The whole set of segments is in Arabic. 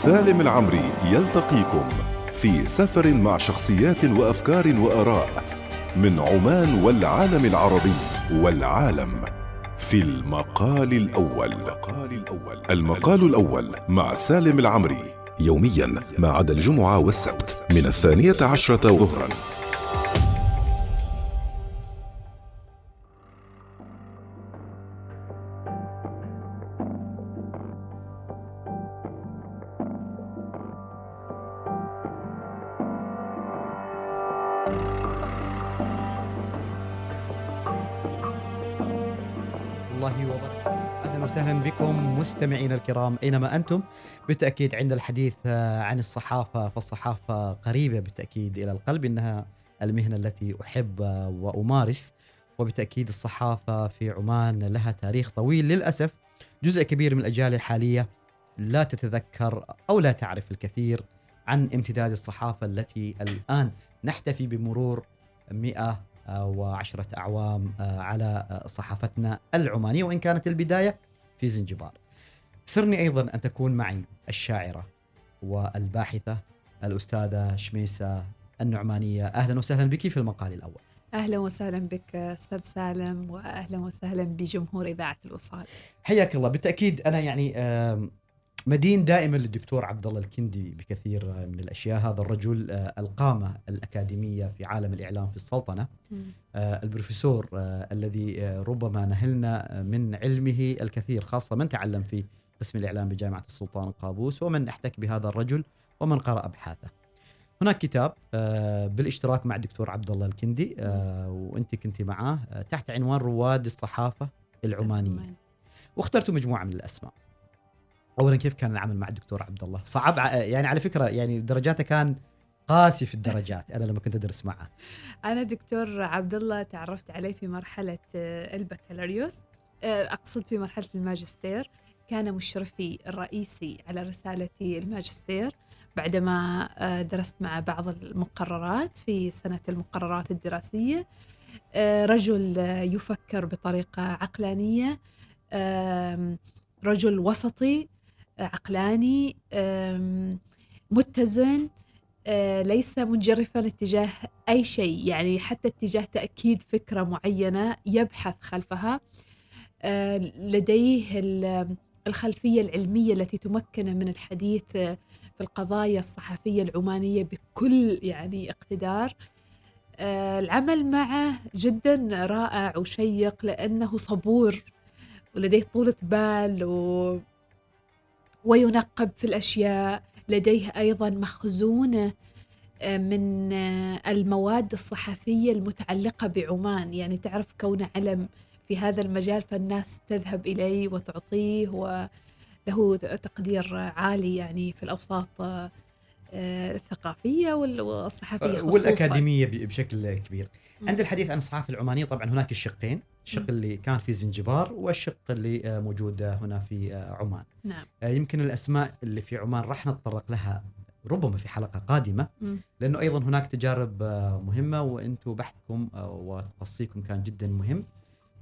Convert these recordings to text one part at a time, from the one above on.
سالم العمري يلتقيكم في سفر مع شخصيات وأفكار وآراء من عمان والعالم العربي والعالم في المقال الأول. المقال الأول مع سالم العمري يوميا ما عدا الجمعة والسبت من الثانية عشرة ظهرا. مستمعينا الكرام أينما أنتم بالتأكيد عند الحديث آه، عن الصحافة فالصحافة قريبة بالتأكيد إلى القلب إنها المهنة التي أحب آه، وأمارس. وبالتأكيد الصحافة في عمان لها تاريخ طويل للأسف جزء كبير من الأجيال الحالية لا تتذكر أو لا تعرف الكثير عن امتداد الصحافة التي الآن نحتفي بمرور 100 وعشرة أعوام آه، على آه، صحافتنا العمانية وإن كانت البداية في زنجبار. سرني أيضا أن تكون معي الشاعرة والباحثة الأستاذة شميسة النعمانية. أهلا وسهلا بك في المقال الأول. أهلا وسهلا بك أستاذ سالم واهلا وسهلا بجمهور إذاعة الوصال. حياك الله. بالتأكيد أنا يعني مدين دائما للدكتور عبد الله الكندي بكثير من الأشياء. هذا الرجل آه، القامة الأكاديمية في عالم الإعلام في السلطنة. آه، البروفيسور آه، الذي ربما نهلنا من علمه الكثير خاصة من تعلم في قسم الإعلام بجامعة السلطان القابوس ومن احتك بهذا الرجل ومن قرأ أبحاثه. هناك كتاب آه، بالاشتراك مع الدكتور عبد الله الكندي آه، وأنت كنت معاه آه، تحت عنوان رواد الصحافة العمانية. واخترت مجموعة من الأسماء. أولا كيف كان العمل مع الدكتور عبد الله صعب يعني على فكرة يعني درجاته كان قاسي في الدرجات أنا لما كنت أدرس معه. أنا دكتور عبد الله تعرفت عليه في مرحلة البكالوريوس أقصد في مرحلة الماجستير. كان مشرفي الرئيسي على رسالتي الماجستير بعدما آه، درست مع بعض المقررات في سنة المقررات الدراسية. آه، رجل آه، يفكر بطريقة عقلانية. آم، رجل وسطي عقلاني. متزن. ليس منجرفا اتجاه أي شيء يعني حتى اتجاه تأكيد فكرة معينة يبحث خلفها. لديه ال- الخلفية العلمية التي تمكنه من الحديث في القضايا الصحفية العمانية بكل يعني اقتدار. آه، العمل معه جدا رائع وشيق لأنه صبور ولديه طولة بال و... وينقب في الأشياء. لديه أيضا مخزونه آه، من آه، المواد الصحفية المتعلقة بعمان. يعني تعرف كونه علم في هذا المجال فالناس تذهب إليه وتعطيه وله تقدير عالي يعني في الأوساط آه، آه، الثقافية وال- والصحفية خصوصا والأكاديمية ب- بشكل كبير. عند الحديث عن الصحافة العمانية طبعا هناك الشقين، الشق. اللي كان في زنجبار والشق اللي آه، موجود هنا في آه، عمان. نعم يمكن الأسماء اللي في عمان راح نتطرق لها ربما في حلقة قادمة مم. لأنه أيضا هناك تجارب مهمة وأنتم بحثكم وتخصصيكم كان جدا مهم.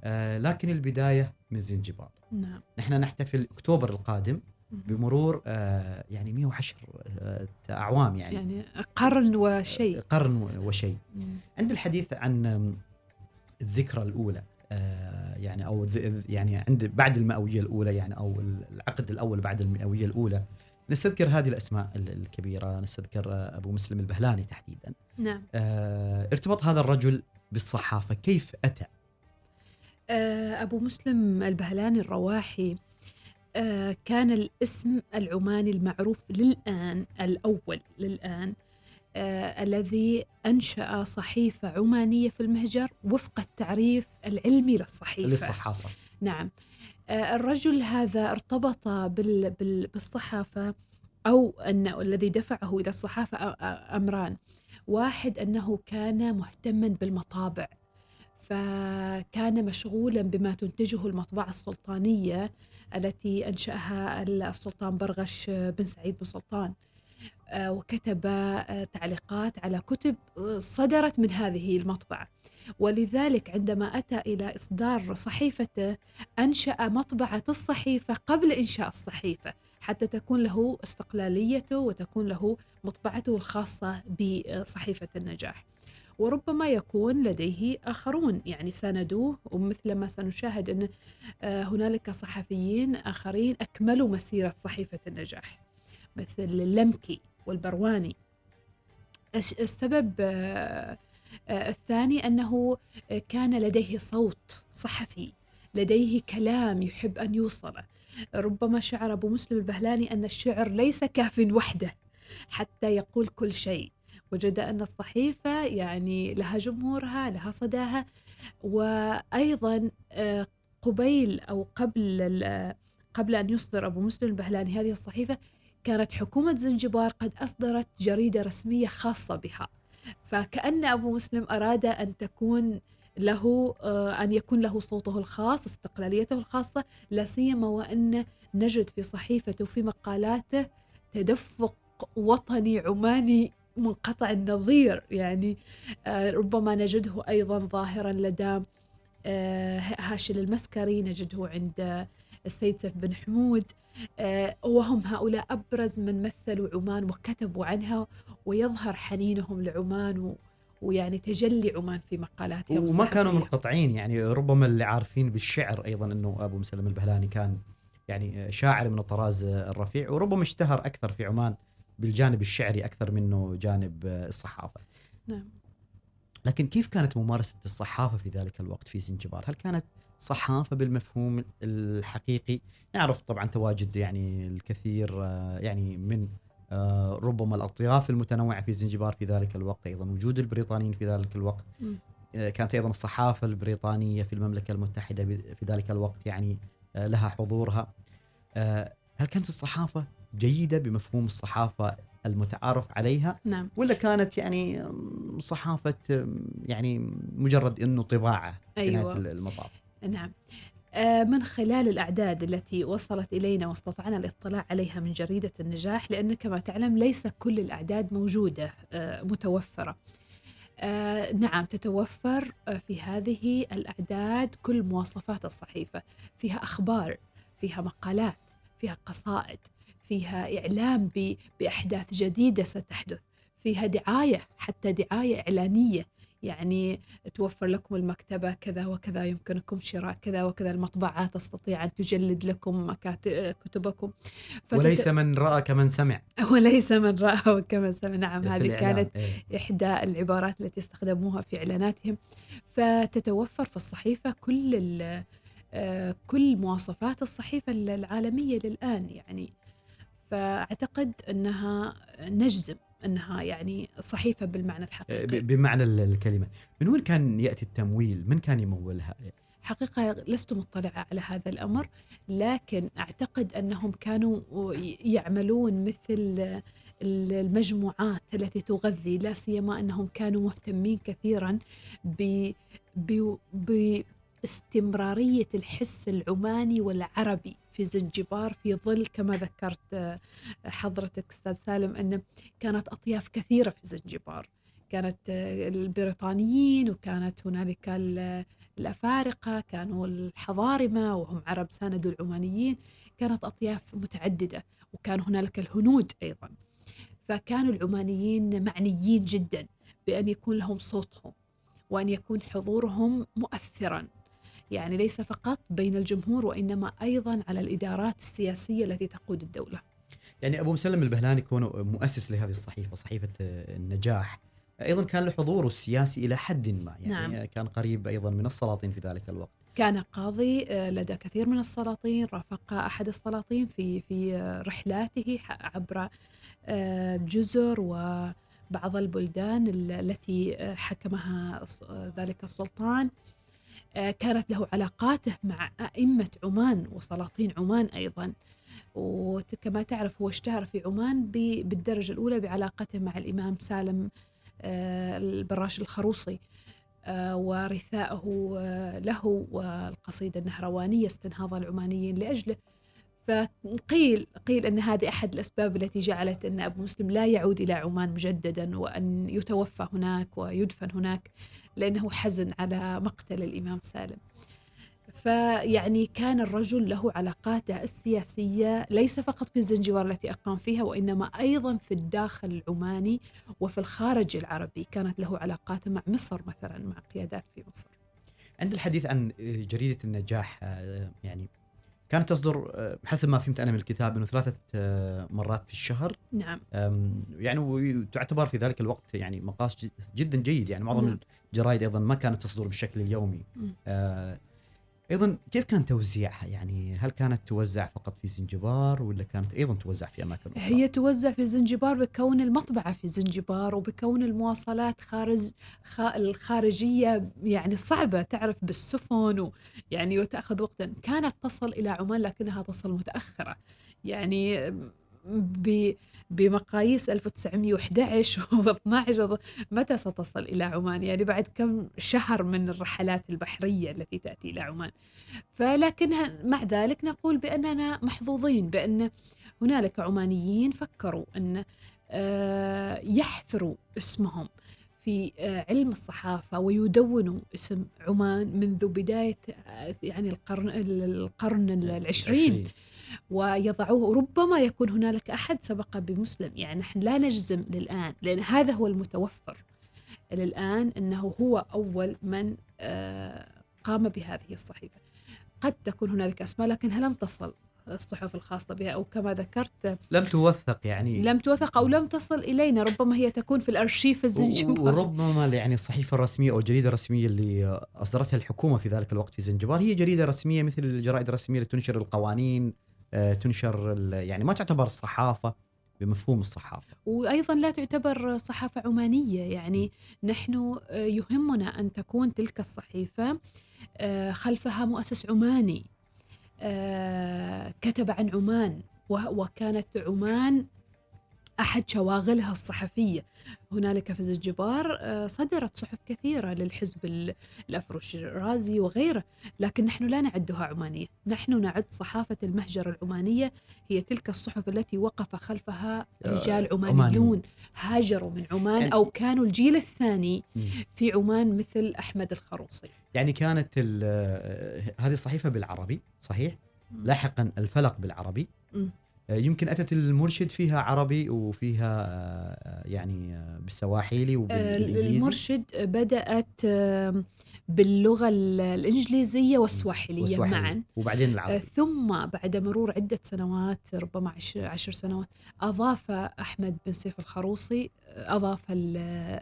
آه، لكن البداية من زنجبار. نعم. نحن نحتفل أكتوبر القادم. بمرور آه، يعني 110 آه، أعوام يعني, يعني قرن وشيء. قرن وشيء. عند الحديث عن الذكرى الأولى آه، يعني أو يعني عند بعد المئوية الأولى يعني أو العقد الأول بعد المئوية الأولى نستذكر هذه الأسماء ال- الكبيرة. نستذكر آه، أبو مسلم البهلاني تحديدا. نعم. آه، ارتباط هذا الرجل بالصحافة. كيف أتى؟ آه، أبو مسلم البهلاني الرواحي آه، كان الاسم العماني المعروف للآن الأول للآن آه، الذي أنشأ صحيفة عمانية في المهجر وفق التعريف العلمي للصحيفة. للصحافة. نعم. آه، الرجل هذا ارتبط بال بال بالصحافة أو أن الذي دفعه إلى الصحافة أمران. واحد أنه كان مهتما بالمطابع. فكان مشغولا بما تنتجه المطبعة السلطانية التي أنشأها السلطان برغش بن سعيد بن سلطان. آه، وكتب آه، تعليقات على كتب آه، صدرت من هذه المطبعة. ولذلك عندما أتى إلى إصدار صحيفته أنشأ مطبعة الصحيفة قبل إنشاء الصحيفة حتى تكون له استقلاليته وتكون له مطبعته الخاصة بصحيفة النجاح. وربما يكون لديه آخرون. يعني ساندوه ومثل ما سنشاهد أن آه، هنالك صحفيين آخرين أكملوا مسيرة صحيفة النجاح مثل اللمكي والبرواني. السبب آه، آه، الثاني أنه كان لديه صوت صحفي لديه كلام يحب أن يوصله ربما شعر أبو مسلم البهلاني أن الشعر ليس كاف وحده حتى يقول كل شيء. وجد أن الصحيفة يعني لها جمهورها لها صداها وأيضا آه، قبيل أو قبل قبل أن يصدر أبو مسلم البهلاني هذه الصحيفة كانت حكومة زنجبار قد أصدرت جريدة رسمية خاصة بها. فكأن أبو مسلم أراد أن تكون له آه، أن يكون له صوته الخاص استقلاليته الخاصة لا سيما وأن نجد في صحيفته وفي مقالاته تدفق وطني عماني منقطع النظير. يعني آه، ربما نجده أيضا ظاهرا لدى آه، هاشل المسكري نجده عند السيد سيف بن حمود. وهم هؤلاء أبرز من مثلوا عمان وكتبوا عنها ويظهر حنينهم لعمان ويعني تجلي عمان في مقالاتهم وما كانوا منقطعين. يعني ربما اللي عارفين بالشعر أيضا إنه أبو مسلم البهلاني كان يعني شاعر من الطراز الرفيع وربما اشتهر أكثر في عمان. بالجانب الشعري أكثر منه جانب الصحافة. نعم. لكن كيف كانت ممارسة الصحافة في ذلك الوقت في زنجبار؟ هل كانت صحافة بالمفهوم الحقيقي؟ نعرف طبعا تواجد يعني الكثير يعني من آه، ربما الأطياف المتنوعة في زنجبار في ذلك الوقت أيضا وجود البريطانيين في ذلك الوقت آه، كانت أيضا الصحافة البريطانية في المملكة المتحدة في ذلك الوقت يعني آه، لها حضورها هل كانت الصحافة جيدة بمفهوم الصحافة المتعارف عليها؟ نعم. ولا كانت يعني صحافة يعني مجرد إنه طباعة أيوة. في المطاف؟ نعم. آه، من خلال الأعداد التي وصلت إلينا واستطعنا الاطلاع عليها من جريدة النجاح لأن كما تعلم ليس كل الأعداد موجودة آه، متوفرة. آه، نعم تتوفر في هذه الأعداد كل مواصفات الصحيفة. فيها أخبار فيها مقالات فيها قصائد فيها إعلام بأحداث جديدة ستحدث فيها دعاية حتى دعاية إعلانية. يعني توفر لكم المكتبة كذا وكذا يمكنكم شراء كذا وكذا المطبعات تستطيع أن تجلد لكم كتبكم. فتت... وليس من رأى كمن سمع. وليس من رأى كمن سمع. نعم هذه كانت إيه. إحدى العبارات التي استخدموها في إعلاناتهم. فتتوفر في الصحيفة كل آه، كل مواصفات الصحيفة العالمية للآن. يعني فأعتقد أنها نجزم إنها يعني صحيفة بالمعنى الحقيقي. بمعنى الكلمة. من وين كان يأتي التمويل؟ من كان يمولها؟ حقيقة لست مطلعة على هذا الأمر لكن أعتقد أنهم كانوا يعملون مثل المجموعات التي تغذي لا سيما أنهم كانوا مهتمين كثيرا ب, ب, ب استمرارية الحس العماني والعربي. في زنجبار في ظل كما ذكرت آه، حضرتك أستاذ سالم أن كانت أطياف كثيرة في زنجبار كانت آه، البريطانيين وكانت هنالك الأفارقة كانوا الحضارمة وهم عرب ساندوا العمانيين. كانت أطياف متعددة وكان هنالك الهنود أيضا. فكانوا العمانيين معنيين جدا بأن يكون لهم صوتهم وأن يكون حضورهم مؤثرا. يعني ليس فقط بين الجمهور وإنما أيضا على الإدارات السياسية التي تقود الدولة. يعني أبو مسلم البهلاني كونه مؤسس لهذه الصحيفة صحيفة النجاح. أيضا كان له حضوره السياسي إلى حد ما يعني نعم. كان قريب أيضا من السلاطين في ذلك الوقت. كان قاضي آه، لدى كثير من السلاطين رافق أحد السلاطين في في رحلاته عبر آه، جزر وبعض البلدان التي آه، حكمها ذلك السلطان. كانت له علاقاته مع أئمة عمان وسلاطين عمان أيضا. وكما تعرف هو اشتهر في عمان بالدرجة الأولى بعلاقته مع الإمام سالم آه، البراش الخروصي آه، ورثائه له والقصيدة النهروانية استنهاض العمانيين لأجله. فقيل قيل أن هذه أحد الأسباب التي جعلت أن أبو مسلم لا يعود إلى عمان مجددا وأن يتوفى هناك ويدفن هناك لأنه حزن على مقتل الإمام سالم. فيعني كان الرجل له علاقاته السياسية ليس فقط في زنجبار التي أقام فيها وإنما أيضا في الداخل العماني وفي الخارج العربي كانت له علاقاته مع مصر مثلا مع قيادات في مصر عند الحديث عن جريدة النجاح آه، يعني كانت تصدر آه، حسب ما فهمت أنا من الكتاب إنه ثلاثة آه، مرات في الشهر نعم يعني وتعتبر في ذلك الوقت يعني مقاس جدا جيد يعني معظم نعم. الجرايد أيضا ما كانت تصدر بالشكل اليومي. آه، أيضا كيف كان توزيعها؟ يعني هل كانت توزع فقط في زنجبار ولا كانت أيضا توزع في أماكن أخرى؟ هي توزع في زنجبار بكون المطبعة في زنجبار وبكون المواصلات خارج خ... الخارجية يعني صعبة تعرف بالسفن و... يعني وتأخذ وقتا. كانت تصل إلى عمان لكنها تصل متأخرة. يعني. بمقاييس 1911 و12 متى ستصل إلى عمان؟ يعني بعد كم شهر من الرحلات البحرية التي تأتي إلى عمان؟ فلكنها مع ذلك نقول بأننا محظوظين بأن هنالك عمانيين فكروا أن آه، يحفروا اسمهم في آه، علم الصحافة ويدونوا اسم عمان منذ بداية آه، يعني القرن القرن العشرين. ويضعوه ربما يكون هنالك أحد سبق بمسلم. يعني نحن لا نجزم للآن لأن هذا هو المتوفر للآن أنه هو أول من آه، قام بهذه الصحيفة. قد تكون هنالك أسماء لكنها لم تصل الصحف الخاصة بها؟ أو كما ذكرت لم توثق يعني. لم توثق أو لم تصل إلينا. ربما هي تكون في الأرشيف الزنجباري وربما يعني الصحيفة الرسمية أو الجريده الرسميه اللي أصدرتها الحكومة في ذلك الوقت في زنجبار هي جريدة رسمية مثل الجرائد الرسمية اللي تنشر القوانين. تنشر ال- يعني ما تعتبر صحافة بمفهوم الصحافة. وأيضا لا تعتبر صحافة عمانية يعني نحن آه، يهمنا أن تكون تلك الصحيفة آه، خلفها مؤسس عماني آه، كتب عن عمان وكانت عمان أحد شواغلها الصحفية. هنالك في زنجبار آه، صدرت صحف كثيرة للحزب ال- الأفرو الشيرازي وغيره لكن نحن لا نعدها عمانية. نحن نعد صحافة المهجر العمانية هي تلك الصحف التي وقف خلفها رجال عمانيون. هاجروا من عمان يعني- أو كانوا الجيل الثاني. في عمان مثل أحمد الخروصي. يعني كانت آه، هذه الصحيفة بالعربي صحيح؟ لاحقا الفلق بالعربي. يمكن أتت المرشد فيها عربي وفيها آه، يعني آه، بالسواحيلي آه، وبالإنجليزي. المرشد بدأت آه، باللغة ال- الإنجليزية والسواحلية والسواحلي. معا. وبعدين آه، العربي ثم بعد مرور عدة سنوات ربما عشر, سنوات أضاف أحمد بن سيف الخروصي آه، ال-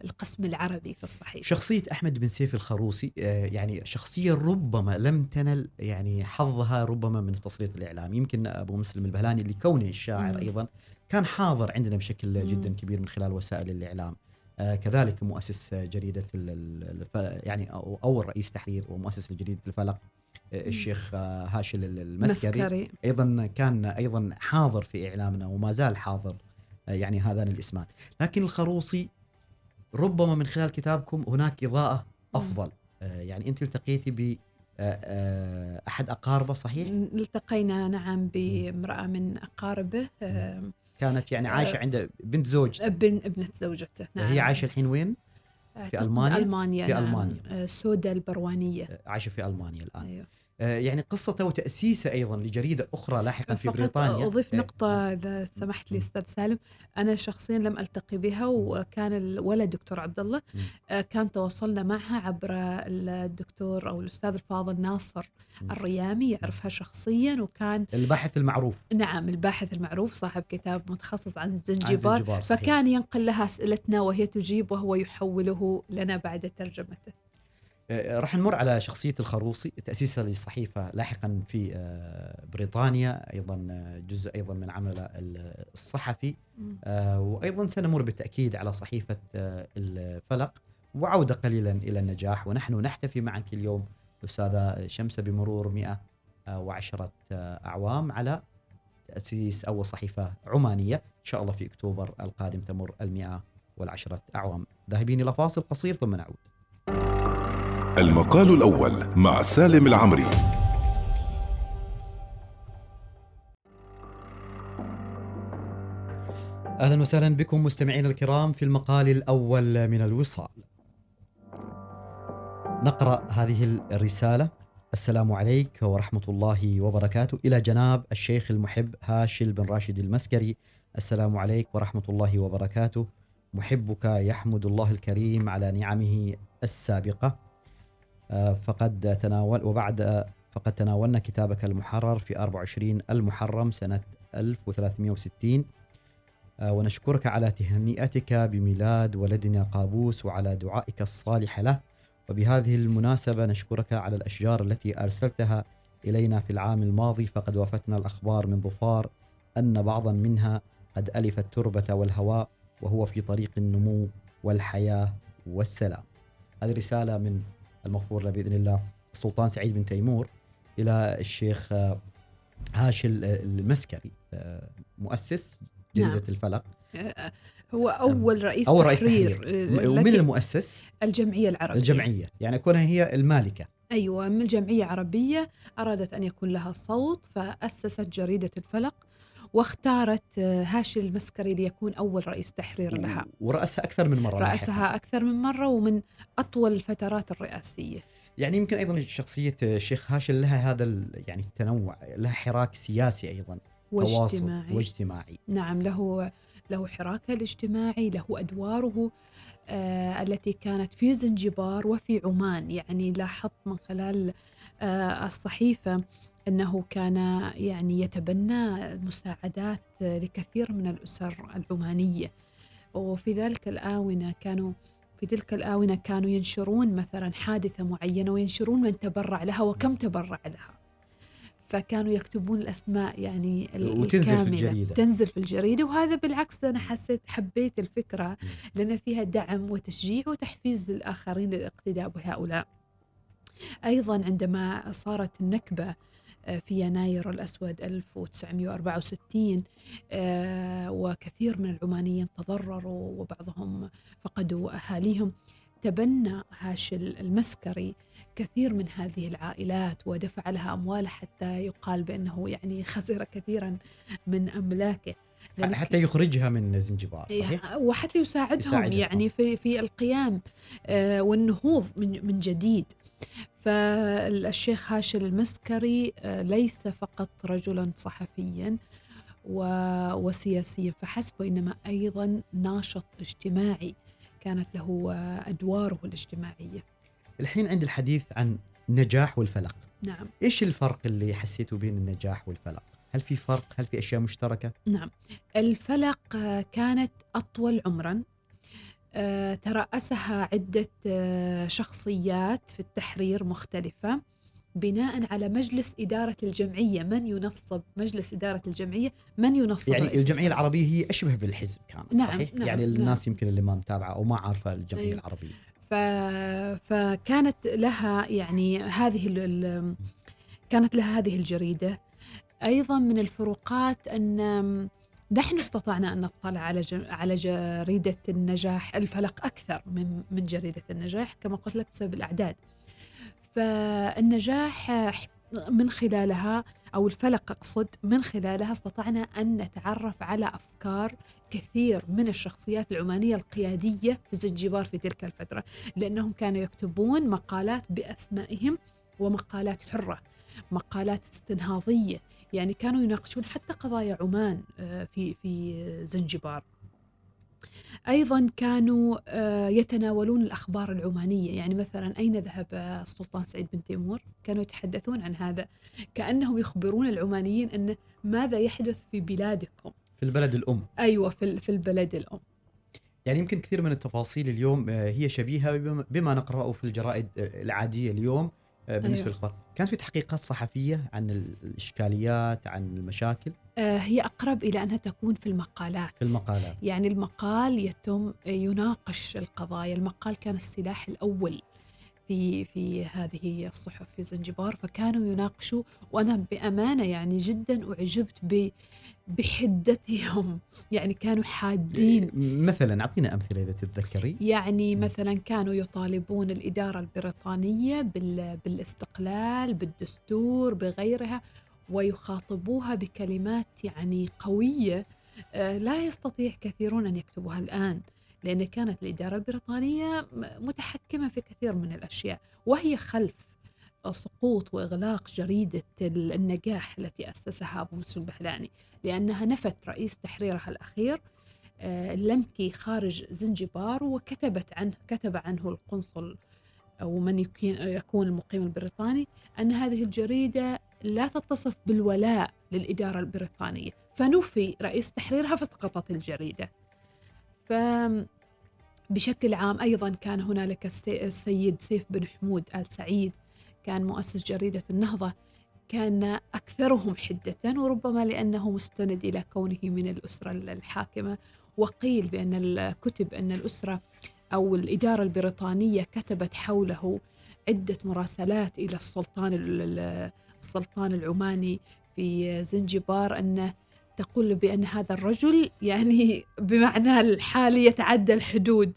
القسم العربي في الصحيفة شخصية أحمد بن سيف الخروسي آه، يعني شخصية ربما لم تنل يعني حظها ربما من التسليط الإعلامي. يمكن أبو مسلم البهلاني لكونه الشاعر مم. أيضا كان حاضر عندنا بشكل. جدا كبير من خلال وسائل الإعلام. آه، كذلك مؤسس ال- الف- يعني أو أول رئيس تحرير ومؤسس لجريدة الفلق آه، الشيخ آه، هاشل ال- المسكري. مسكري أيضا كان أيضا حاضر في إعلامنا وما زال حاضر يعني هذان الإسمان. لكن الخروصي ربما من خلال كتابكم هناك إضاءة أفضل. يعني أنت التقيتي أحد أقاربه صحيح التقينا نعم بامرأة من أقاربه آه، كانت يعني عايشة آه، عند بنت زوج ابن ابنة زوجته نعم هي عايشة الحين وين أعتقد ألمانيا؟ ألمانيا في نعم. ألمانيا. آه، سودا البروانية آه، عايشة في ألمانيا الآن أيوه. آه، يعني قصته وتأسيسة أيضا لجريدة أخرى لاحقا في بريطانيا. أضيف آه، نقطة إذا سمحت لي أستاذ سالم. أنا شخصيا لم ألتقي بها وكان الولد دكتور عبد الله. آه، كان تواصلنا معها عبر الدكتور أو الأستاذ الفاضل ناصر. الريامي يعرفها شخصيا وكان الباحث المعروف. نعم الباحث المعروف صاحب كتاب متخصص عن الزنجبار. فكان ينقل لها أسئلتنا وهي تجيب وهو يحوله لنا بعد ترجمته. راح نمر على شخصية الخروصي. تأسيسه للصحيفة لاحقا في آه، بريطانيا أيضا آه، جزء أيضا من عمله ال- الصحفي آه، وأيضا سنمر بالتأكيد على صحيفة آه، الفلق. وعودة قليلا إلى النجاح. ونحن نحتفي معك اليوم أستاذة شمسة بمرور 110 آه، أعوام على تأسيس أول صحيفة عمانية. إن شاء الله في أكتوبر القادم تمر المئة والعشرة أعوام. ذاهبين إلى فاصل قصير ثم نعود. المقال الأول مع سالم العمري. أهلا وسهلا بكم مستمعينا الكرام في المقال الأول من الوصال. نقرأ هذه الرسالة. السلام عليك ورحمة الله وبركاته. إلى جناب الشيخ المحب هاشل بن راشد المسكري. السلام عليك ورحمة الله وبركاته. محبك يحمد الله الكريم على نعمه السابقة. فقد تناول وبعد آه، فقد تناولنا كتابك المحرر في 24 المحرم سنة 1360 آه، ونشكرك على تهنئتك بميلاد ولدنا قابوس وعلى دعائك الصالح له. وبهذه المناسبة نشكرك على الأشجار التي أرسلتها إلينا في العام الماضي. فقد وافتنا الأخبار من ظفار أن بعضا منها قد ألف التربة والهواء وهو في طريق النمو والحياة والسلام. هذه رسالة من المغفور له بإذن الله. السلطان سعيد بن تيمور إلى الشيخ آه، هاشل آه، المسكري آه، مؤسس جريدة نعم. الفلق. آه، هو أول رئيس أول رئيس تحرير تحرير. ومن المؤسس؟ الجمعية العربية. الجمعية. يعني كونها هي المالكة. أيوة من الجمعية عربية أرادت أن يكون لها صوت فأسست جريدة الفلق. واختارت آه، هاشم المسكري ليكون أول رئيس تحرير لها ورأسها أكثر من مرة. رأسها أكثر من مرة ومن أطول الفترات الرئاسية. يعني يمكن أيضا شخصية الشيخ هاشم لها هذا يعني التنوع لها حراك سياسي أيضا واجتماعي. واجتماعي. نعم له له حراكة الاجتماعي له أدواره آه التي كانت في زنجبار وفي عمان يعني لاحظت من خلال آه الصحيفة أنه كان يعني يتبنى مساعدات لكثير من الأسر العمانية وفي ذلك الآونة كانوا في تلك الآونة كانوا ينشرون مثلا حادثة معينة وينشرون من تبرع لها وكم تبرع لها فكانوا يكتبون الأسماء يعني وتنزل في الكاملة. الجريدة. تنزل في الجريدة وهذا بالعكس أنا حسيت حبيت الفكرة لأن فيها دعم وتشجيع وتحفيز للآخرين للاقتداء بهؤلاء أيضا عندما صارت النكبة في يناير الأسود 1964 آه، وكثير من العمانيين تضرروا وبعضهم فقدوا أهاليهم. تبنى هاشل المسكري كثير من هذه العائلات ودفع لها أموال حتى يقال بأنه يعني خسر كثيرا من أملاكه. لأن حتى يخرجها من زنجبار صحيح؟ إيه، وحتى يساعدهم, يساعدهم. يعني في في القيام آه، والنهوض من من جديد فالشيخ هاشم المسكري آه، ليس فقط رجلا صحفيا وسياسيا فحسب وإنما أيضا ناشط اجتماعي كانت له آه، أدواره الاجتماعية الحين عند الحديث عن النجاح والفلق نعم إيش الفرق اللي حسيتوا بين النجاح والفلق؟ هل في فرق؟ هل في أشياء مشتركة؟ نعم الفلق آه، كانت أطول عمرا آه، ترأسها عدة آه، شخصيات في التحرير مختلفة بناء على مجلس إدارة الجمعية من ينصب مجلس إدارة الجمعية من ينصب يعني رئيس الجمعية الفلق. العربية هي أشبه بالحزب كانت نعم، صحيح؟ نعم، يعني نعم. الناس يمكن اللي ما متابعة أو ما عارفة الجمعية أيوة. العربية ف... فكانت لها يعني هذه ال... ال- كانت لها هذه الجريدة أيضا من الفروقات أن نحن استطعنا أن نطلع على. على جريدة النجاح الفلق أكثر من من جريدة النجاح كما قلت لك بسبب الأعداد فالنجاح من خلالها أو الفلق أقصد من خلالها استطعنا أن نتعرف على أفكار كثير من الشخصيات العمانية القيادية في زنجبار في تلك الفترة لأنهم كانوا يكتبون مقالات بأسمائهم ومقالات حرة مقالات استنهاضية يعني كانوا يناقشون حتى قضايا عمان آه، في في زنجبار. أيضا كانوا آه، يتناولون الأخبار العمانية. يعني مثلا أين ذهب السلطان سعيد بن تيمور؟ كانوا يتحدثون عن هذا. كأنهم يخبرون العمانيين أن ماذا يحدث في بلادكم. في البلد الأم. أيوه في في البلد الأم. يعني يمكن كثير من التفاصيل اليوم آه، هي شبيهة بما- نقرأه في الجرائد العادية اليوم. بالنسبة أيوة. كانت في تحقيقات صحفية عن ال- الإشكاليات عن المشاكل؟ آه، هي أقرب إلى أنها تكون في المقالات. في المقالات. يعني المقال يتم يناقش القضايا. المقال كان السلاح الأول في في هذه الصحف في زنجبار فكانوا يناقشوا وأنا بأمانة يعني جدا أعجبت ب بحدتهم يعني كانوا حادين. مثلا أعطينا أمثلة إذا تتذكري. يعني مثلا كانوا يطالبون الإدارة البريطانية بال بالاستقلال بالدستور بغيرها ويخاطبوها بكلمات يعني قوية. آه، لا يستطيع كثيرون أن يكتبوها الآن لأن كانت الإدارة البريطانية متحكمة في كثير من الأشياء وهي خلف. سقوط وإغلاق جريدة النجاح التي أسسها أبو مسلم البحلاني لأنها نفت رئيس تحريرها الأخير آه، لمكي خارج زنجبار وكتبت عنه كتب عنه القنصل أو من يكون المقيم البريطاني أن هذه الجريدة لا تتصف بالولاء للإدارة البريطانية. فنفي رئيس تحريرها فسقطت الجريدة. ف بشكل عام أيضا كان هنالك السيد سيف بن حمود آل سعيد كان مؤسس جريدة النهضة كان أكثرهم حدة وربما لأنه مستند إلى كونه من الأسرة الحاكمة. وقيل بأن الكتب أن الأسرة أو الإدارة البريطانية كتبت حوله عدة مراسلات إلى السلطان السلطان العماني في زنجبار أنه تقول بأن هذا الرجل يعني بمعنى الحالي يتعدى الحدود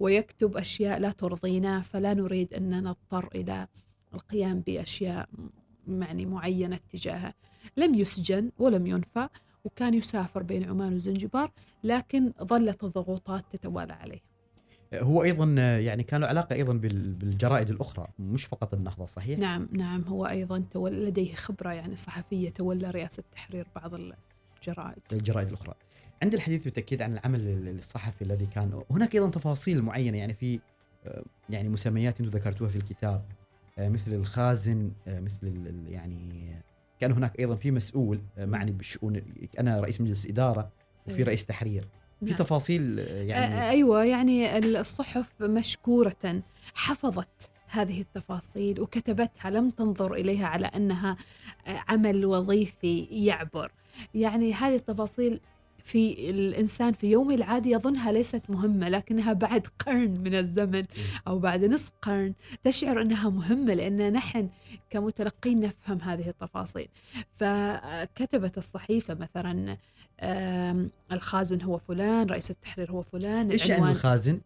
ويكتب أشياء لا ترضينا فلا نريد أن نضطر إلى القيام بأشياء يعني معينة تجاهه. لم يسجن ولم ينفى وكان يسافر بين عمان وزنجبار لكن ظلت الضغوطات تتوالى عليه. هو أيضا يعني كان له علاقة أيضا بالجرائد الأخرى مش فقط النهضه صحيح؟ نعم نعم. هو أيضا لديه خبرة يعني صحفية تولى رئاسة تحرير بعض الجرائد. الجرائد الأخرى. عند الحديث بالتأكيد عن العمل الصحفي الذي كان هناك أيضا تفاصيل معينة يعني في يعني مسميات أنتم ذكرتوها في الكتاب. مثل الخازن مثل يعني كان هناك أيضا في مسؤول معني بالشؤون أنا رئيس مجلس إدارة وفي إيه. رئيس تحرير في نعم. تفاصيل يعني أيوه يعني الصحف مشكورة حفظت هذه التفاصيل وكتبتها لم تنظر إليها على أنها عمل وظيفي يعبر يعني هذه التفاصيل في الإنسان في يومه العادي يظنها ليست مهمة لكنها بعد قرن من الزمن أو بعد نصف قرن تشعر أنها مهمة لأن نحن كمتلقين نفهم هذه التفاصيل. فكتبت الصحيفة مثلا الخازن هو فلان رئيس التحرير هو فلان إيش يعني الخازن؟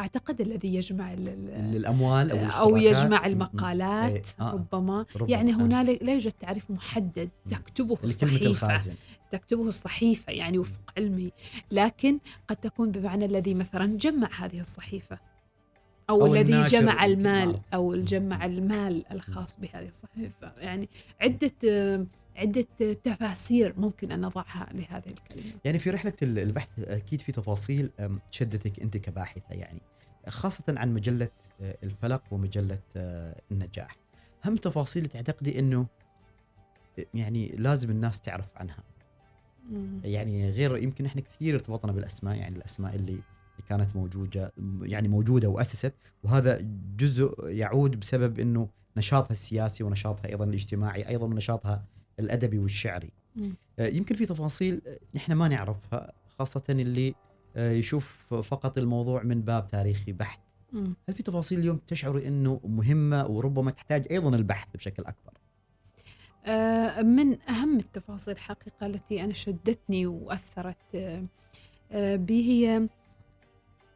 أعتقد الذي يجمع الاموال أو, أو يجمع المقالات إيه. آه. ربما. ربما يعني هنالك لا يوجد تعريف محدد تكتبه الصحيفة. تكتبه الصحيفة يعني وفق علمي لكن قد تكون بمعنى الذي مثلا جمع هذه الصحيفة أو, أو الذي جمع المال أو جمع المال الخاص بهذه الصحيفة يعني عدة عدة تفاسير ممكن أن نضعها لهذه الكلمة. يعني في رحلة البحث أكيد في تفاصيل شدتك أنت كباحثة يعني خاصة عن مجلة آه، الفلق ومجلة آه، النجاح. هم تفاصيل تعتقدي أنه يعني لازم الناس تعرف عنها؟ مم. يعني غير يمكن إحنا كثير ارتبطنا بالأسماء يعني الأسماء اللي كانت موجودة يعني موجودة وأسست وهذا جزء يعود بسبب إنه نشاطها السياسي ونشاطها أيضا الاجتماعي أيضا ونشاطها الأدبي والشعري مم. آه، يمكن في تفاصيل نحن ما نعرفها خاصة اللي آه، يشوف فقط الموضوع من باب تاريخي بحت مم. هل في تفاصيل اليوم تشعري إنه مهمة وربما تحتاج أيضا البحث بشكل أكبر آه، من أهم التفاصيل حقيقة التي أنا شدتني وأثرت بي هي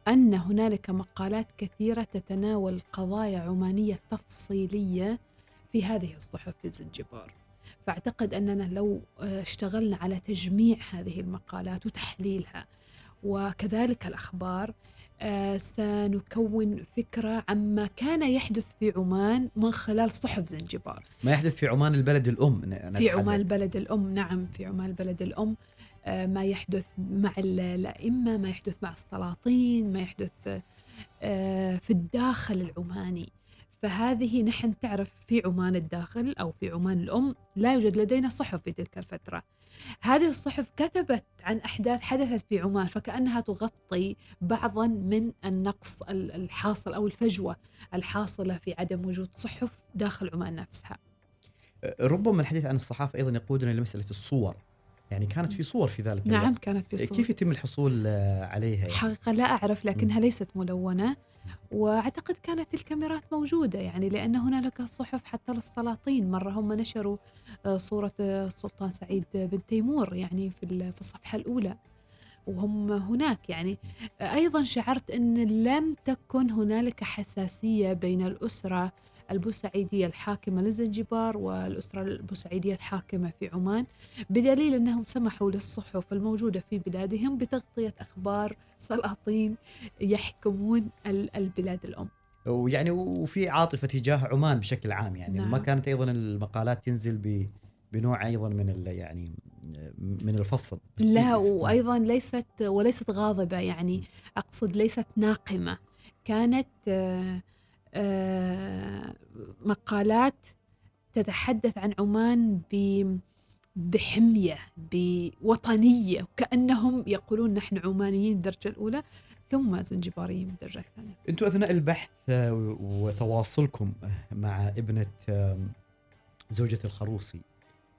أن هنالك مقالات كثيرة تتناول قضايا عمانية تفصيلية في هذه الصحف في زنجبار فأعتقد أننا لو آه، اشتغلنا على تجميع هذه المقالات وتحليلها وكذلك الأخبار آه، سنكون فكرة عما كان يحدث في عمان من خلال صحف زنجبار. ما يحدث في عمان البلد الأم في عمان البلد الأم نعم في عمان البلد الأم آه، ما يحدث مع الأئمة ما يحدث مع السلاطين ما يحدث في الداخل العماني. فهذه نحن تعرف في عمان الداخل أو في عمان الأم لا يوجد لدينا صحف في تلك الفترة هذه الصحف كتبت عن أحداث حدثت في عمان فكأنها تغطي بعضا من النقص الحاصل أو الفجوة الحاصلة في عدم وجود صحف داخل عمان نفسها ربما الحديث عن الصحافة أيضا يقودنا لمسألة الصور يعني كانت في صور في ذلك نعم الوقت. كانت في صور كيف يتم الحصول عليها؟ يعني؟ حقيقة لا أعرف لكنها ليست ملونة وأعتقد كانت الكاميرات موجودة يعني لأن هنالك صحف حتى للسلاطين. مرة هم نشروا آه، صورة السلطان سعيد بن تيمور يعني في في الصفحة الأولى. وهم هناك يعني. أيضا شعرت إن لم تكن هنالك حساسية بين الأسرة البوسعيدية الحاكمة لزنجبار والأسرة البوسعيدية الحاكمة في عمان بدليل أنهم سمحوا للصحف الموجودة في بلادهم بتغطية أخبار سلاطين يحكمون البلاد الأم. ويعني وفي عاطفة تجاه عمان بشكل عام يعني نعم. ما كانت أيضا المقالات تنزل ب بنوع أيضا من يعني من الفصل. لا وأيضا ليست وليست غاضبة يعني أقصد ليست ناقمة. كانت آه، آه، مقالات تتحدث عن عمان ب بحمية بوطنية وكأنهم يقولون نحن عمانيين بالدرجة الأولى ثم زنجباريين بالدرجة الثانية أنتم أثناء البحث آه، وتواصلكم مع ابنة آم، زوجة الخروصي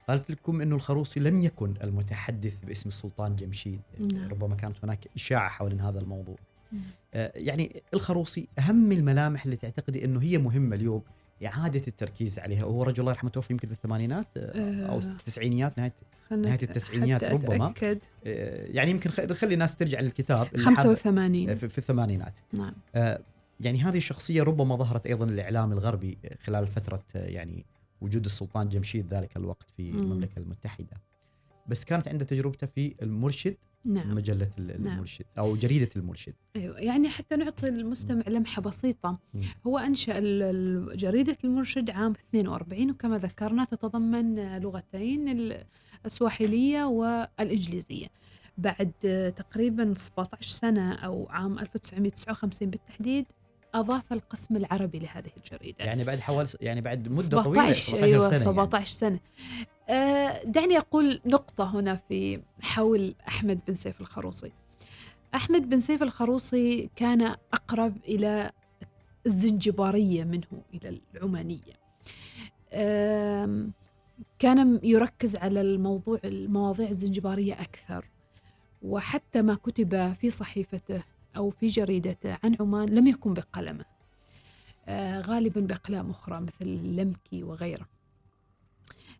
قالت لكم إنه الخروصي لم يكن المتحدث باسم السلطان جمشيد نعم. ربما كانت هناك إشاعة حول هذا الموضوع نعم. آه، يعني الخروصي أهم الملامح اللي تعتقدي إنه هي مهمة اليوم إعادة التركيز عليها وهو رجل الله يرحمه توفي يمكن في الثمانينات آه، أو آه. التسعينيات نهايه نهاية التسعينيات ربما. أتأكد آه، يعني يمكن خ- خلي الناس ترجع للكتاب اللي حاب- 85 في, في الثمانينات نعم آه، يعني هذه الشخصية ربما ظهرت أيضا الإعلام الغربي خلال فترة آه، يعني وجود السلطان جمشيد ذلك الوقت في مم. المملكة المتحدة بس كانت عنده تجربته في المرشد نعم. مجلة ال- نعم. المرشد أو جريدة المرشد. أيوه يعني حتى نعطي المستمع لمحة بسيطة. مم. هو ال- جريدة المرشد عام 42 وكما ذكرنا تتضمن لغتين ال- السواحليه والانجليزيه بعد تقريبا 17 سنة أو عام 1959 بالتحديد أضاف القسم العربي لهذه الجريدة. يعني بعد حوالي يعني بعد مدة طويلة 17 أيوه سنة 17 سنة. آه دعني أقول نقطة هنا في حول أحمد بن سيف الخروصي. أحمد بن سيف الخروصي كان أقرب إلى الزنجبارية منه إلى العمانية. آم، كان يركز على الموضوع المواضيع الزنجبارية أكثر. وحتى ما كتب في صحيفته أو في جريدته عن عمان لم يكن بقلمه. آه، غالبا بأقلام أخرى مثل اللمكي وغيره.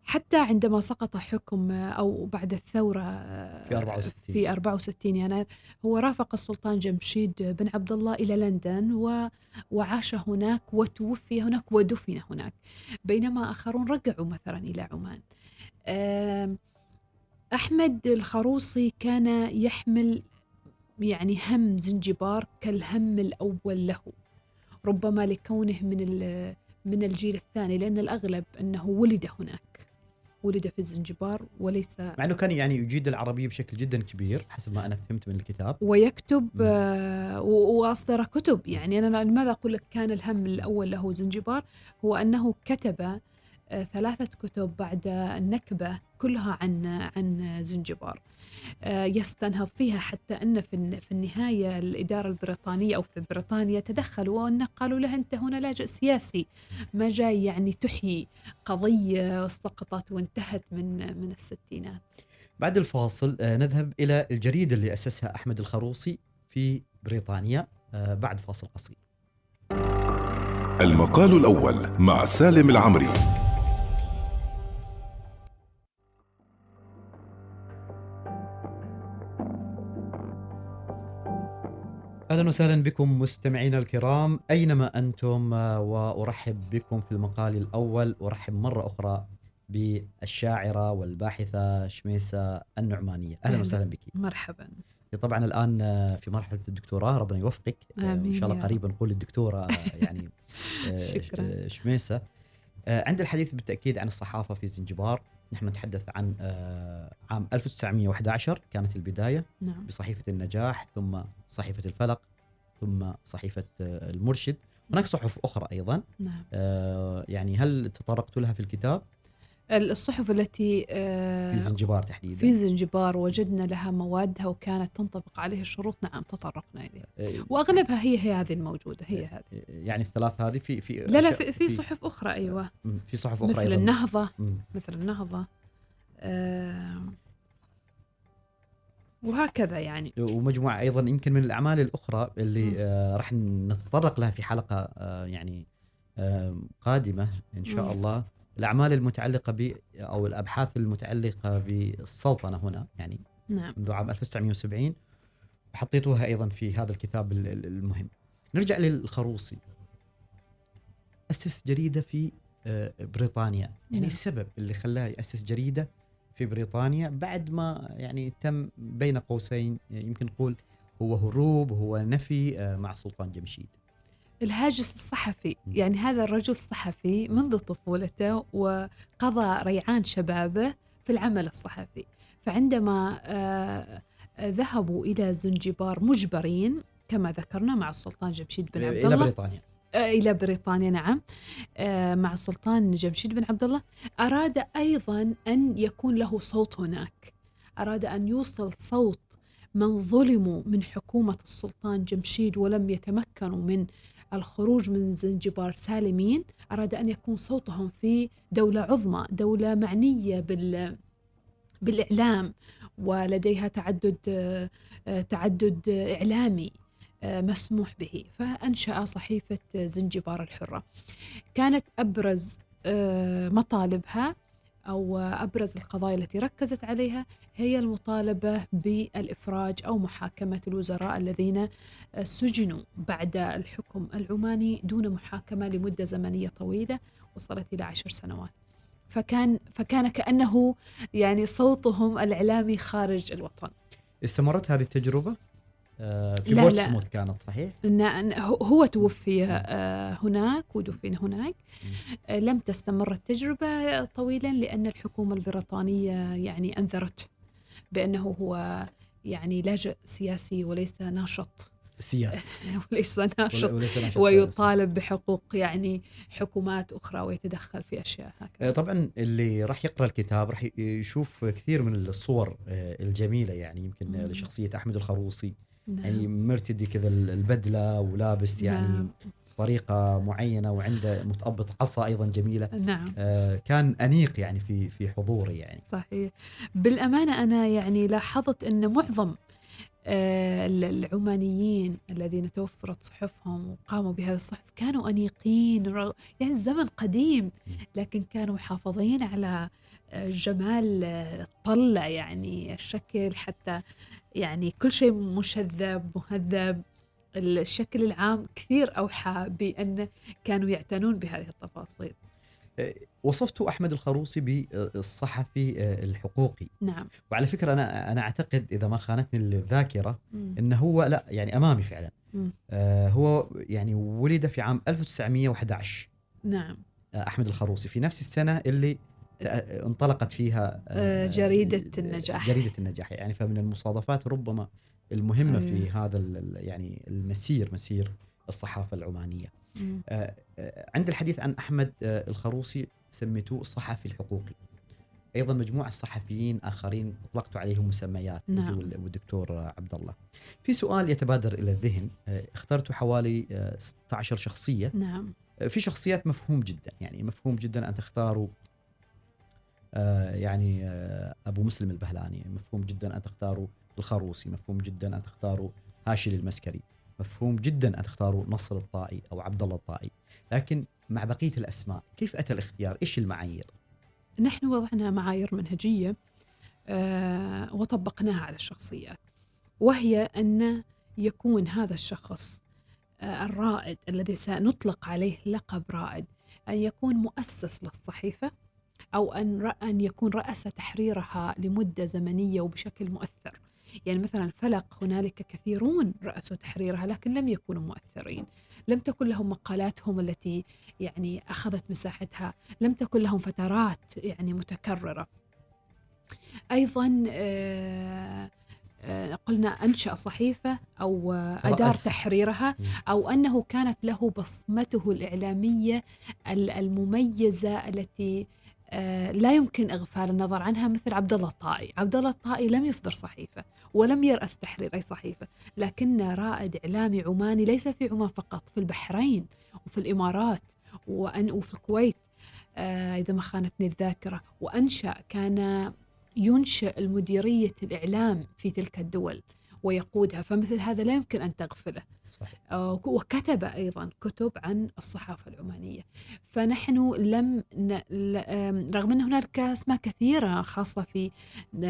حتى عندما سقط حكم آه، أو بعد الثورة آه، في 64. في 64 يناير هو رافق السلطان جمشيد بن عبد الله إلى لندن و وعاش هناك وتوفي هناك ودفن هناك. بينما آخرون رجعوا مثلا إلى عمان. آم، أحمد الخروصي كان يحمل يعني هم زنجبار كالهم الأول له ربما لكونه من من الجيل الثاني لأن الأغلب أنه ولد هناك. ولد في الزنجبار وليس مع إنه كان يعني يجيد العربية بشكل جدا كبير حسب ما أنا فهمت من الكتاب. ويكتب. آه، وأصدر كتب. يعني أنا لماذا أقول لك كان الهم الأول له زنجبار؟ هو أنه كتب آه، ثلاثة كتب بعد النكبة. كلها عن عن زنجبار. آه، يستنهض فيها حتى أن في الن- في النهاية الإدارة البريطانية أو في بريطانيا تدخلوا وأن قالوا له أنت هنا لاجئ سياسي. ما جاي يعني تحيي قضية سقطت وانتهت من من الستينات. بعد الفاصل آه، نذهب إلى الجريدة اللي أسسها أحمد الخروصي في بريطانيا. آه، بعد فاصل قصير. المقال الأول مع سالم العمري. أهلا وسهلا بكم مستمعينا الكرام. أينما أنتم آه، وأرحب بكم في المقال الأول أرحب مرة أخرى بالشاعرة والباحثة شميسة النعمانية. أهلا. وسهلا بك. مرحبا. طبعا الآن آه، في مرحلة الدكتوراه ربنا يوفقك. آه، آمين شاء الله قريبا نقول الدكتورة يعني شكراً. شميسة. عند الحديث بالتأكيد عن الصحافة في زنجبار. نحن نتحدث عن آه، عام 1911 كانت البداية نعم. بصحيفة النجاح ثم صحيفة الفلق ثم صحيفة آه، المرشد. هناك صحف أخرى أيضا. نعم. آه، يعني هل تطرقت لها في الكتاب؟ الصحف التي آه، في زنجبار تحديدا. في زنجبار وجدنا لها موادها وكانت تنطبق عليه الشروط. نعم تطرقنا إليها. آه، وأغلبها هي هي هذه الموجودة هي هذه. يعني الثلاث هذه في في لا لا في, في صحف أخرى أيوه. في صحف أخرى مثل أيضا. النهضة. مثل النهضة. آه وهكذا يعني. ومجموعة أيضا يمكن من الأعمال الأخرى اللي. آه، راح نتطرق لها في حلقة آه، يعني آه، قادمة إن شاء. الله. الأعمال المتعلقة ب أو الأبحاث المتعلقة بالسلطنة هنا يعني نعم منذ عام 1970 وحطيتوها أيضا في هذا الكتاب ال- ال- المهم. نرجع للخروصي. أسس جريدة في آه، بريطانيا، يعني نعم. السبب اللي خلاه ياسس جريدة في بريطانيا بعد ما يعني تم بين قوسين يمكن نقول هو هروب هو نفي آه، مع سلطان جمشيد. الهاجس الصحفي. يعني هذا الرجل صحفي منذ طفولته وقضى ريعان شبابه في العمل الصحفي. فعندما آه، ذهبوا إلى زنجبار مجبرين كما ذكرنا مع السلطان جمشيد بن عبد إلى الله. بريطانيا. آه، إلى بريطانيا نعم. آه، مع السلطان جمشيد بن عبد الله. أراد أيضا أن يكون له صوت هناك. أراد أن يوصل صوت من ظلموا من حكومة السلطان جمشيد ولم يتمكنوا من الخروج من زنجبار سالمين. أراد أن يكون صوتهم في دولة عظمى دولة معنية بال بالإعلام ولديها تعدد تعدد إعلامي آه، مسموح به. فأنشأ صحيفة زنجبار الحرة. كانت أبرز آه، مطالبها أو أبرز القضايا التي ركزت عليها هي المطالبة بالإفراج أو محاكمة الوزراء الذين سجنوا بعد الحكم العماني دون محاكمة لمدة زمنية طويلة وصلت إلى عشر سنوات. فكان فكان كأنه يعني صوتهم الإعلامي خارج الوطن. استمرت هذه التجربة؟ آه، في لا، لا. بورتسموث كانت صحيح؟ هو- توفي آه، هناك ودفن هناك. آه، لم تستمر التجربة طويلا لأن الحكومة البريطانية يعني أنذرته بأنه هو يعني لاجئ سياسي وليس ناشط. سياسي. وليس ناشط. ويطالب بحقوق يعني حكومات أخرى ويتدخل في أشياء هكذا. آه، طبعا اللي راح يقرأ الكتاب راح يشوف كثير من الصور آه، الجميلة يعني يمكن. لشخصية أحمد الخروصي. يعني نعم. مرتدي كذا البدلة ولابس يعني نعم. طريقة معينة وعنده متأبط عصا أيضا جميلة. نعم. آه، كان أنيق يعني في في حضوره يعني. صحيح. بالأمانة أنا يعني لاحظت أن معظم آه، ال- العمانيين الذين توفرت صحفهم وقاموا بهذا الصحف كانوا أنيقين رغ- يعني الزمن قديم لكن كانوا محافظين على آه، جمال الطلة يعني الشكل حتى يعني كل شيء مشذب مهذب. الشكل العام كثير أوحى بأن كانوا يعتنون بهذه التفاصيل. وصفت أحمد الخروصي بالصحفي آه، الحقوقي. نعم. وعلى فكرة أنا أنا أعتقد إذا ما خانتني الذاكرة مم. انه هو لا يعني أمامي فعلا. مم. آه هو يعني ولد في عام 1911 نعم. آه أحمد الخروصي. في نفس السنة اللي انطلقت فيها آه، جريدة النجاح. جريدة النجاح يعني فمن المصادفات ربما المهمة في. هذا يعني المسير مسير الصحافة العمانية مم. آه، آه، عند الحديث عن أحمد آه، الخروصي سميتوه الصحفي الحقوقي أيضا مجموعة صحفيين آخرين اطلقتوا عليهم مسميات نعم. والدكتور آه، عبد الله في سؤال يتبادر إلى الذهن آه، اخترتوا حوالي آه، 16 شخصية نعم آه، في شخصيات مفهوم جدا يعني مفهوم جدا أن تختاروا آه، يعني آه، أبو مسلم البهلاني. مفهوم جدا أن تختاروا الخروصي مفهوم جدا أن تختاروا هاشل المسكري. مفهوم جدا أن تختاروا نصر الطائي أو عبد الله الطائي. لكن مع بقية الأسماء كيف أتى الاختيار؟ إيش المعايير؟ نحن وضعنا معايير منهجية آه، وطبقناها على الشخصيات وهي أن يكون هذا الشخص آه، الرائد الذي سنطلق عليه لقب رائد أن يكون مؤسس للصحيفة أو أن أن يكون رأس تحريرها لمدة زمنية وبشكل مؤثر يعني مثلا الفلق هنالك كثيرون رأسوا تحريرها لكن لم يكونوا مؤثرين لم تكن لهم مقالاتهم التي يعني أخذت مساحتها لم تكن لهم فترات يعني متكررة أيضا آه، آه، قلنا أنشأ صحيفة أو أدار رأس. تحريرها. أو أنه كانت له بصمته الإعلامية ال- المميزة التي لا يمكن إغفال النظر عنها مثل عبد الله الطائي. عبد الله الطائي لم يصدر صحيفة ولم يرأس تحرير أي صحيفة لكن رائد إعلامي عماني ليس في عمان فقط في البحرين وفي الإمارات وأن وفي الكويت آه، إذا ما خانتني الذاكرة. وأنشأ كان ينشئ المديرية الإعلام في تلك الدول ويقودها فمثل هذا لا يمكن أن تغفله. صحيح آه، وكتب أيضا كتب عن الصحافة العمانية. فنحن لم رغم أن هنالك أسماء كثيرة خاصة في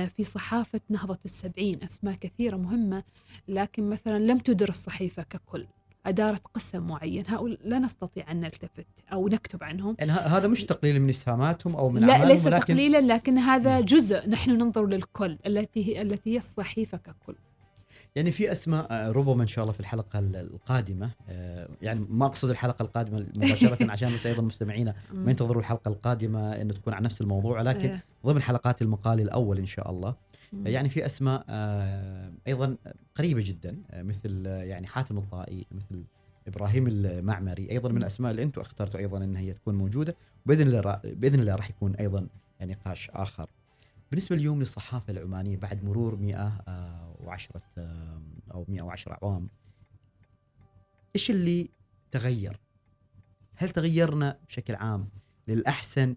في صحافة نهضة السبعين أسماء كثيرة مهمة لكن مثلا لم تدر الصحيفة ككل. أدارت قسم معين. هؤلاء لا نستطيع أن نلتفت أو نكتب عنهم. يعني هذا مش تقليل من اسهاماتهم أو من لا ليس ولكن تقليلا لكن هذا. جزء نحن ننظر للكل التي هي التي هي الصحيفة ككل. يعني في أسماء آه، ربما إن شاء الله في الحلقة ال- القادمة آه، يعني ما أقصد الحلقة القادمة مباشرة عشان بس أيضا مستمعينا ما ينتظروا الحلقة القادمة انه تكون عن نفس الموضوع لكن إيه. ضمن حلقات المقال الأول إن شاء الله. يعني في أسماء آه، أيضا قريبة جدا مثل يعني حاتم الطائي مثل إبراهيم المعمري أيضا من. الأسماء اللي أنتم اخترتوا أيضا إن هي تكون موجودة باذن الله بإذن الله راح يكون أيضا يعني نقاش آخر. بالنسبة اليوم للصحافة العمانية بعد مرور 110 آه، أو 110 عوام إيش اللي تغير؟ هل تغيرنا بشكل عام للأحسن؟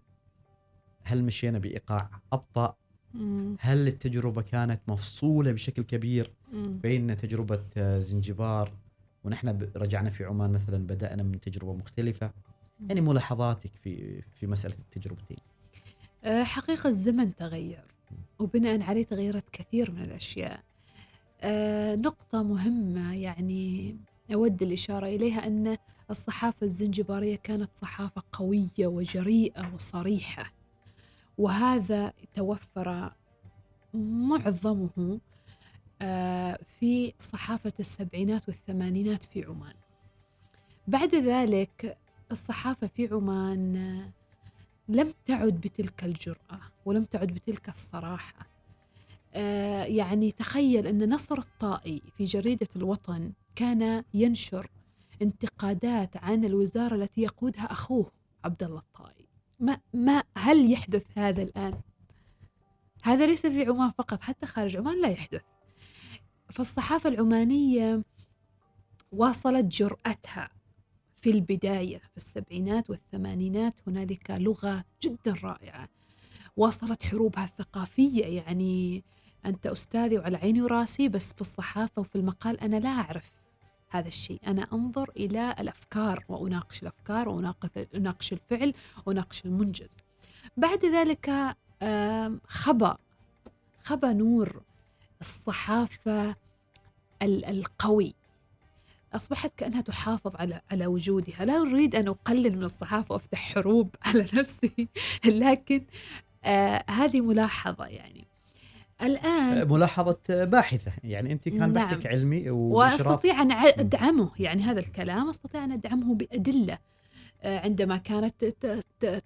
هل مشينا بإيقاع أبطأ؟ هل التجربة كانت مفصولة بشكل كبير. بين تجربة آه، زنجبار ونحن رجعنا في عمان مثلا بدأنا من تجربة مختلفة يعني ملاحظاتك في في مسألة التجربتين حقيقة الزمن تغير وبناء عليه تغيرت كثير من الأشياء. آه، نقطة مهمة يعني أود الإشارة إليها أن الصحافة الزنجبارية كانت صحافة قوية وجريئة وصريحة وهذا توفر معظمه آه، في صحافة السبعينات والثمانينات في عمان. بعد ذلك الصحافة في عمان آه، لم تعد بتلك الجرأة ولم تعد بتلك الصراحة. آه، يعني تخيل أن نصر الطائي في جريدة الوطن كان ينشر انتقادات عن الوزارة التي يقودها أخوه عبد الله الطائي. ما, ما هل يحدث هذا الآن؟ هذا ليس في عمان فقط حتى خارج عمان لا يحدث. فالصحافة العمانية واصلت جرأتها. في البداية في السبعينات والثمانينات هنالك لغة جدا رائعة. واصلت حروبها الثقافية يعني أنت أستاذي وعلى عيني وراسي بس في الصحافة وفي المقال أنا لا أعرف هذا الشيء. أنا أنظر إلى الأفكار وأناقش الأفكار وأناقش أناقش الفعل وأناقش المنجز. بعد ذلك آم، خبى خبى نور الصحافة ال- القوي. أصبحت كأنها تحافظ على على وجودها. لا أريد أن أقلل من الصحافة وأفتح حروب على نفسي لكن آه هذه ملاحظة يعني. الآن ملاحظة آه، باحثة. يعني أنت كان نعم. بحثك علمي أن أع- أدعمه. يعني هذا الكلام أستطيع أن أدعمه بأدلة. آه، عندما كانت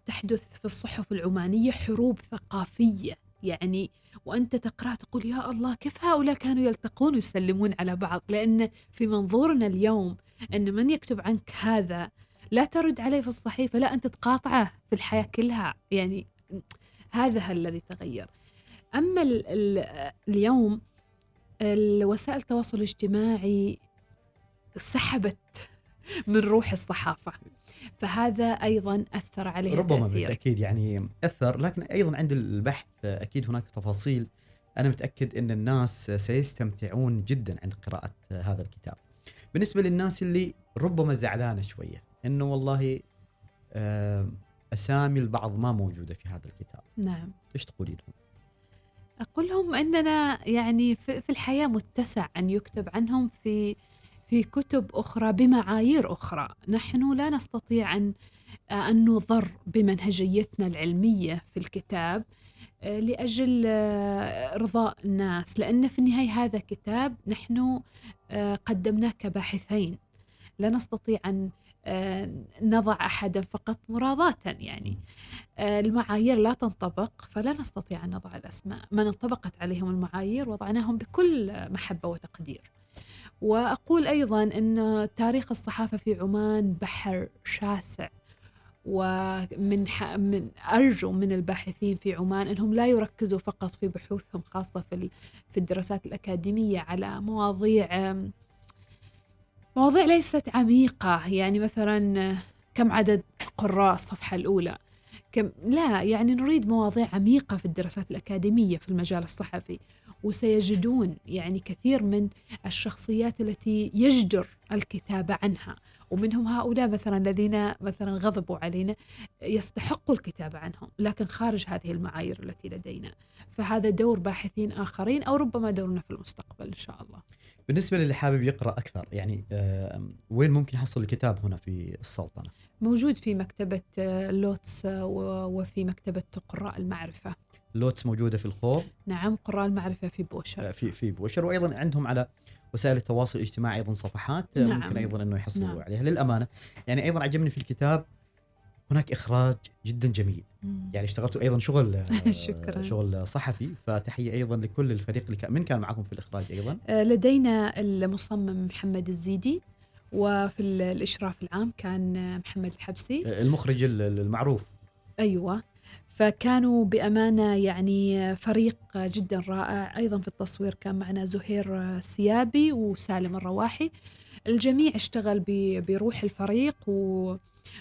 تحدث في الصحف العمانية حروب ثقافية. يعني وأنت تقرأ تقول يا الله كيف هؤلاء كانوا يلتقون ويسلمون على بعض؟ لأن في منظورنا اليوم أن من يكتب عنك هذا لا ترد عليه في الصحيفة لا أنت تقاطعه في الحياة كلها. يعني هذا الذي تغير. أما ال ال اليوم الوسائل التواصل الاجتماعي سحبت من روح الصحافة. فهذا أيضا أثر عليها ربما تأثير بالتأكيد يعني أثر لكن أيضا عند البحث أكيد هناك تفاصيل. أنا متأكد أن الناس سيستمتعون جدا عند قراءة آه، هذا الكتاب. بالنسبة للناس اللي ربما زعلانة شوية أنه والله آه، أسامي البعض ما موجودة في هذا الكتاب. نعم. إيش تقولين لهم؟ أقول لهم أننا يعني في في الحياة متسع أن يكتب عنهم في في كتب أخرى بمعايير أخرى. نحن لا نستطيع أن أن نضر بمنهجيتنا العلمية في الكتاب آه، لأجل آه، إرضاء الناس. لأن في النهاية هذا كتاب نحن آه، قدمناه كباحثين. لا نستطيع أن آه، نضع أحدا فقط مراضاة يعني. آه، المعايير لا تنطبق فلا نستطيع أن نضع الأسماء. من انطبقت عليهم المعايير وضعناهم بكل محبة وتقدير. وأقول أيضا أن تاريخ الصحافة في عمان بحر شاسع ومن ح... من أرجو من الباحثين في عمان أنهم لا يركزوا فقط في بحوثهم خاصة في. في الدراسات الأكاديمية على مواضيع مواضيع ليست عميقة يعني مثلا كم عدد قراء الصفحة الأولى كم لا يعني نريد مواضيع عميقة في الدراسات الأكاديمية في المجال الصحفي وسيجدون يعني كثير من الشخصيات التي يجدر الكتابة عنها. ومنهم هؤلاء مثلا الذين مثلا غضبوا علينا يستحقوا الكتابة عنهم لكن خارج هذه المعايير التي لدينا. فهذا دور باحثين آخرين أو ربما دورنا في المستقبل إن شاء الله. بالنسبة للي حابب يقرأ أكثر يعني آه، وين ممكن يحصل الكتاب هنا في السلطنة؟ موجود في مكتبة آه، لوتس آه، وفي مكتبة قراء المعرفة. لوتس موجودة في الخوض نعم قراء المعرفة في بوشر. آه، في في بوشر. وأيضا عندهم على وسائل التواصل الاجتماعي أيضا صفحات نعم. ممكن أيضا إنه يحصلوا نعم. عليها. للأمانة يعني أيضا عجبني في الكتاب هناك إخراج جدا جميل. مم. يعني اشتغلتوا أيضا شغل شكراً. شغل صحفي فتحية أيضا لكل الفريق. اللي كان من كان معكم في الإخراج أيضا؟ آه، لدينا المصمم محمد الزيدي. وفي ال- الإشراف العام كان محمد الحبسي. آه، المخرج ال- المعروف. أيوة. فكانوا بأمانة يعني فريق جدا رائع. أيضا في التصوير كان معنا زهير سيابي وسالم الرواحي. الجميع اشتغل بروح الفريق و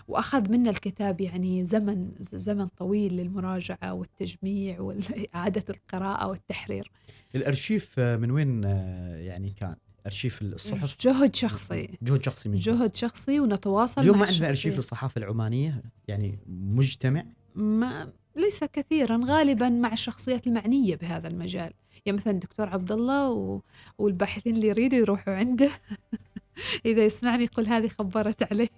وأخذ منا الكتاب يعني زمن زمن طويل للمراجعة والتجميع وإعادة القراءة والتحرير. الأرشيف آه، من وين آه، يعني كان؟ أرشيف الصحف. جهد شخصي. جهد شخصي من جهد. شخصي ونتواصل اليوم ما عندنا أرشيف. للصحافه العمانية يعني مجتمع. ما ليس كثيرا غالبا مع الشخصيات المعنية بهذا المجال. يعني مثلا الدكتور عبد الله و... والباحثين اللي يريدوا يروحوا عنده. إذا يسمعني يقول هذه خبرت علي.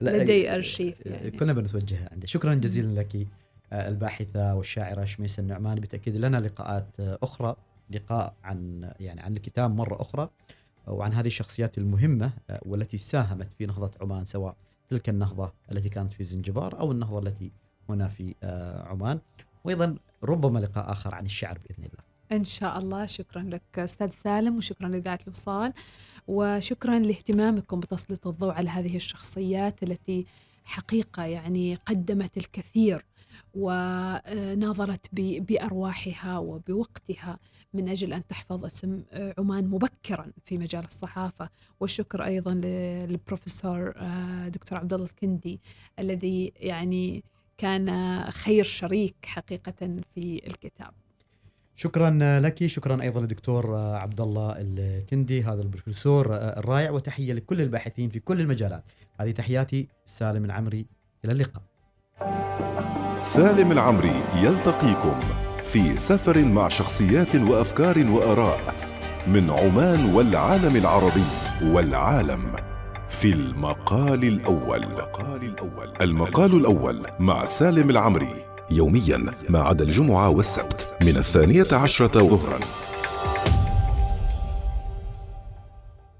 لدي أرشيف يعني. كنا بنتوجه عنده. شكرا جزيلا لك آه، الباحثة والشاعرة شميس النعمان. بالتاكيد لنا لقاءات آه، أخرى. لقاء عن يعني عن الكتاب مرة أخرى وعن هذه الشخصيات المهمة آه، والتي ساهمت في نهضة عمان سواء تلك النهضة التي كانت في زنجبار أو النهضة التي هنا في آه، عمان. وأيضا ربما لقاء آخر عن الشعر بإذن الله. إن شاء الله. شكرا لك أستاذ سالم وشكرا لإذاعة الوصال وشكرا لاهتمامكم بتسليط الضوء على هذه الشخصيات التي حقيقة يعني قدمت الكثير وناظرت ب- بأرواحها وبوقتها من أجل أن تحفظ اسم عمان مبكرا في مجال الصحافة. والشكر أيضا للبروفيسور آه، دكتور عبد الله الكندي الذي يعني كان خير شريك حقيقة في الكتاب. شكرا لك. شكرا أيضا للدكتور عبد الله الكندي هذا البروفيسور الرائع. وتحية لكل الباحثين في كل المجالات. هذه تحياتي سالم العمري. إلى اللقاء. سالم العمري يلتقيكم في سفر مع شخصيات وأفكار وآراء من عمان والعالم العربي والعالم في المقال الأول. المقال الأول المقال الأول مع سالم العمري يوميا ما عدا الجمعة والسبت من الثانية عشرة ظهرا.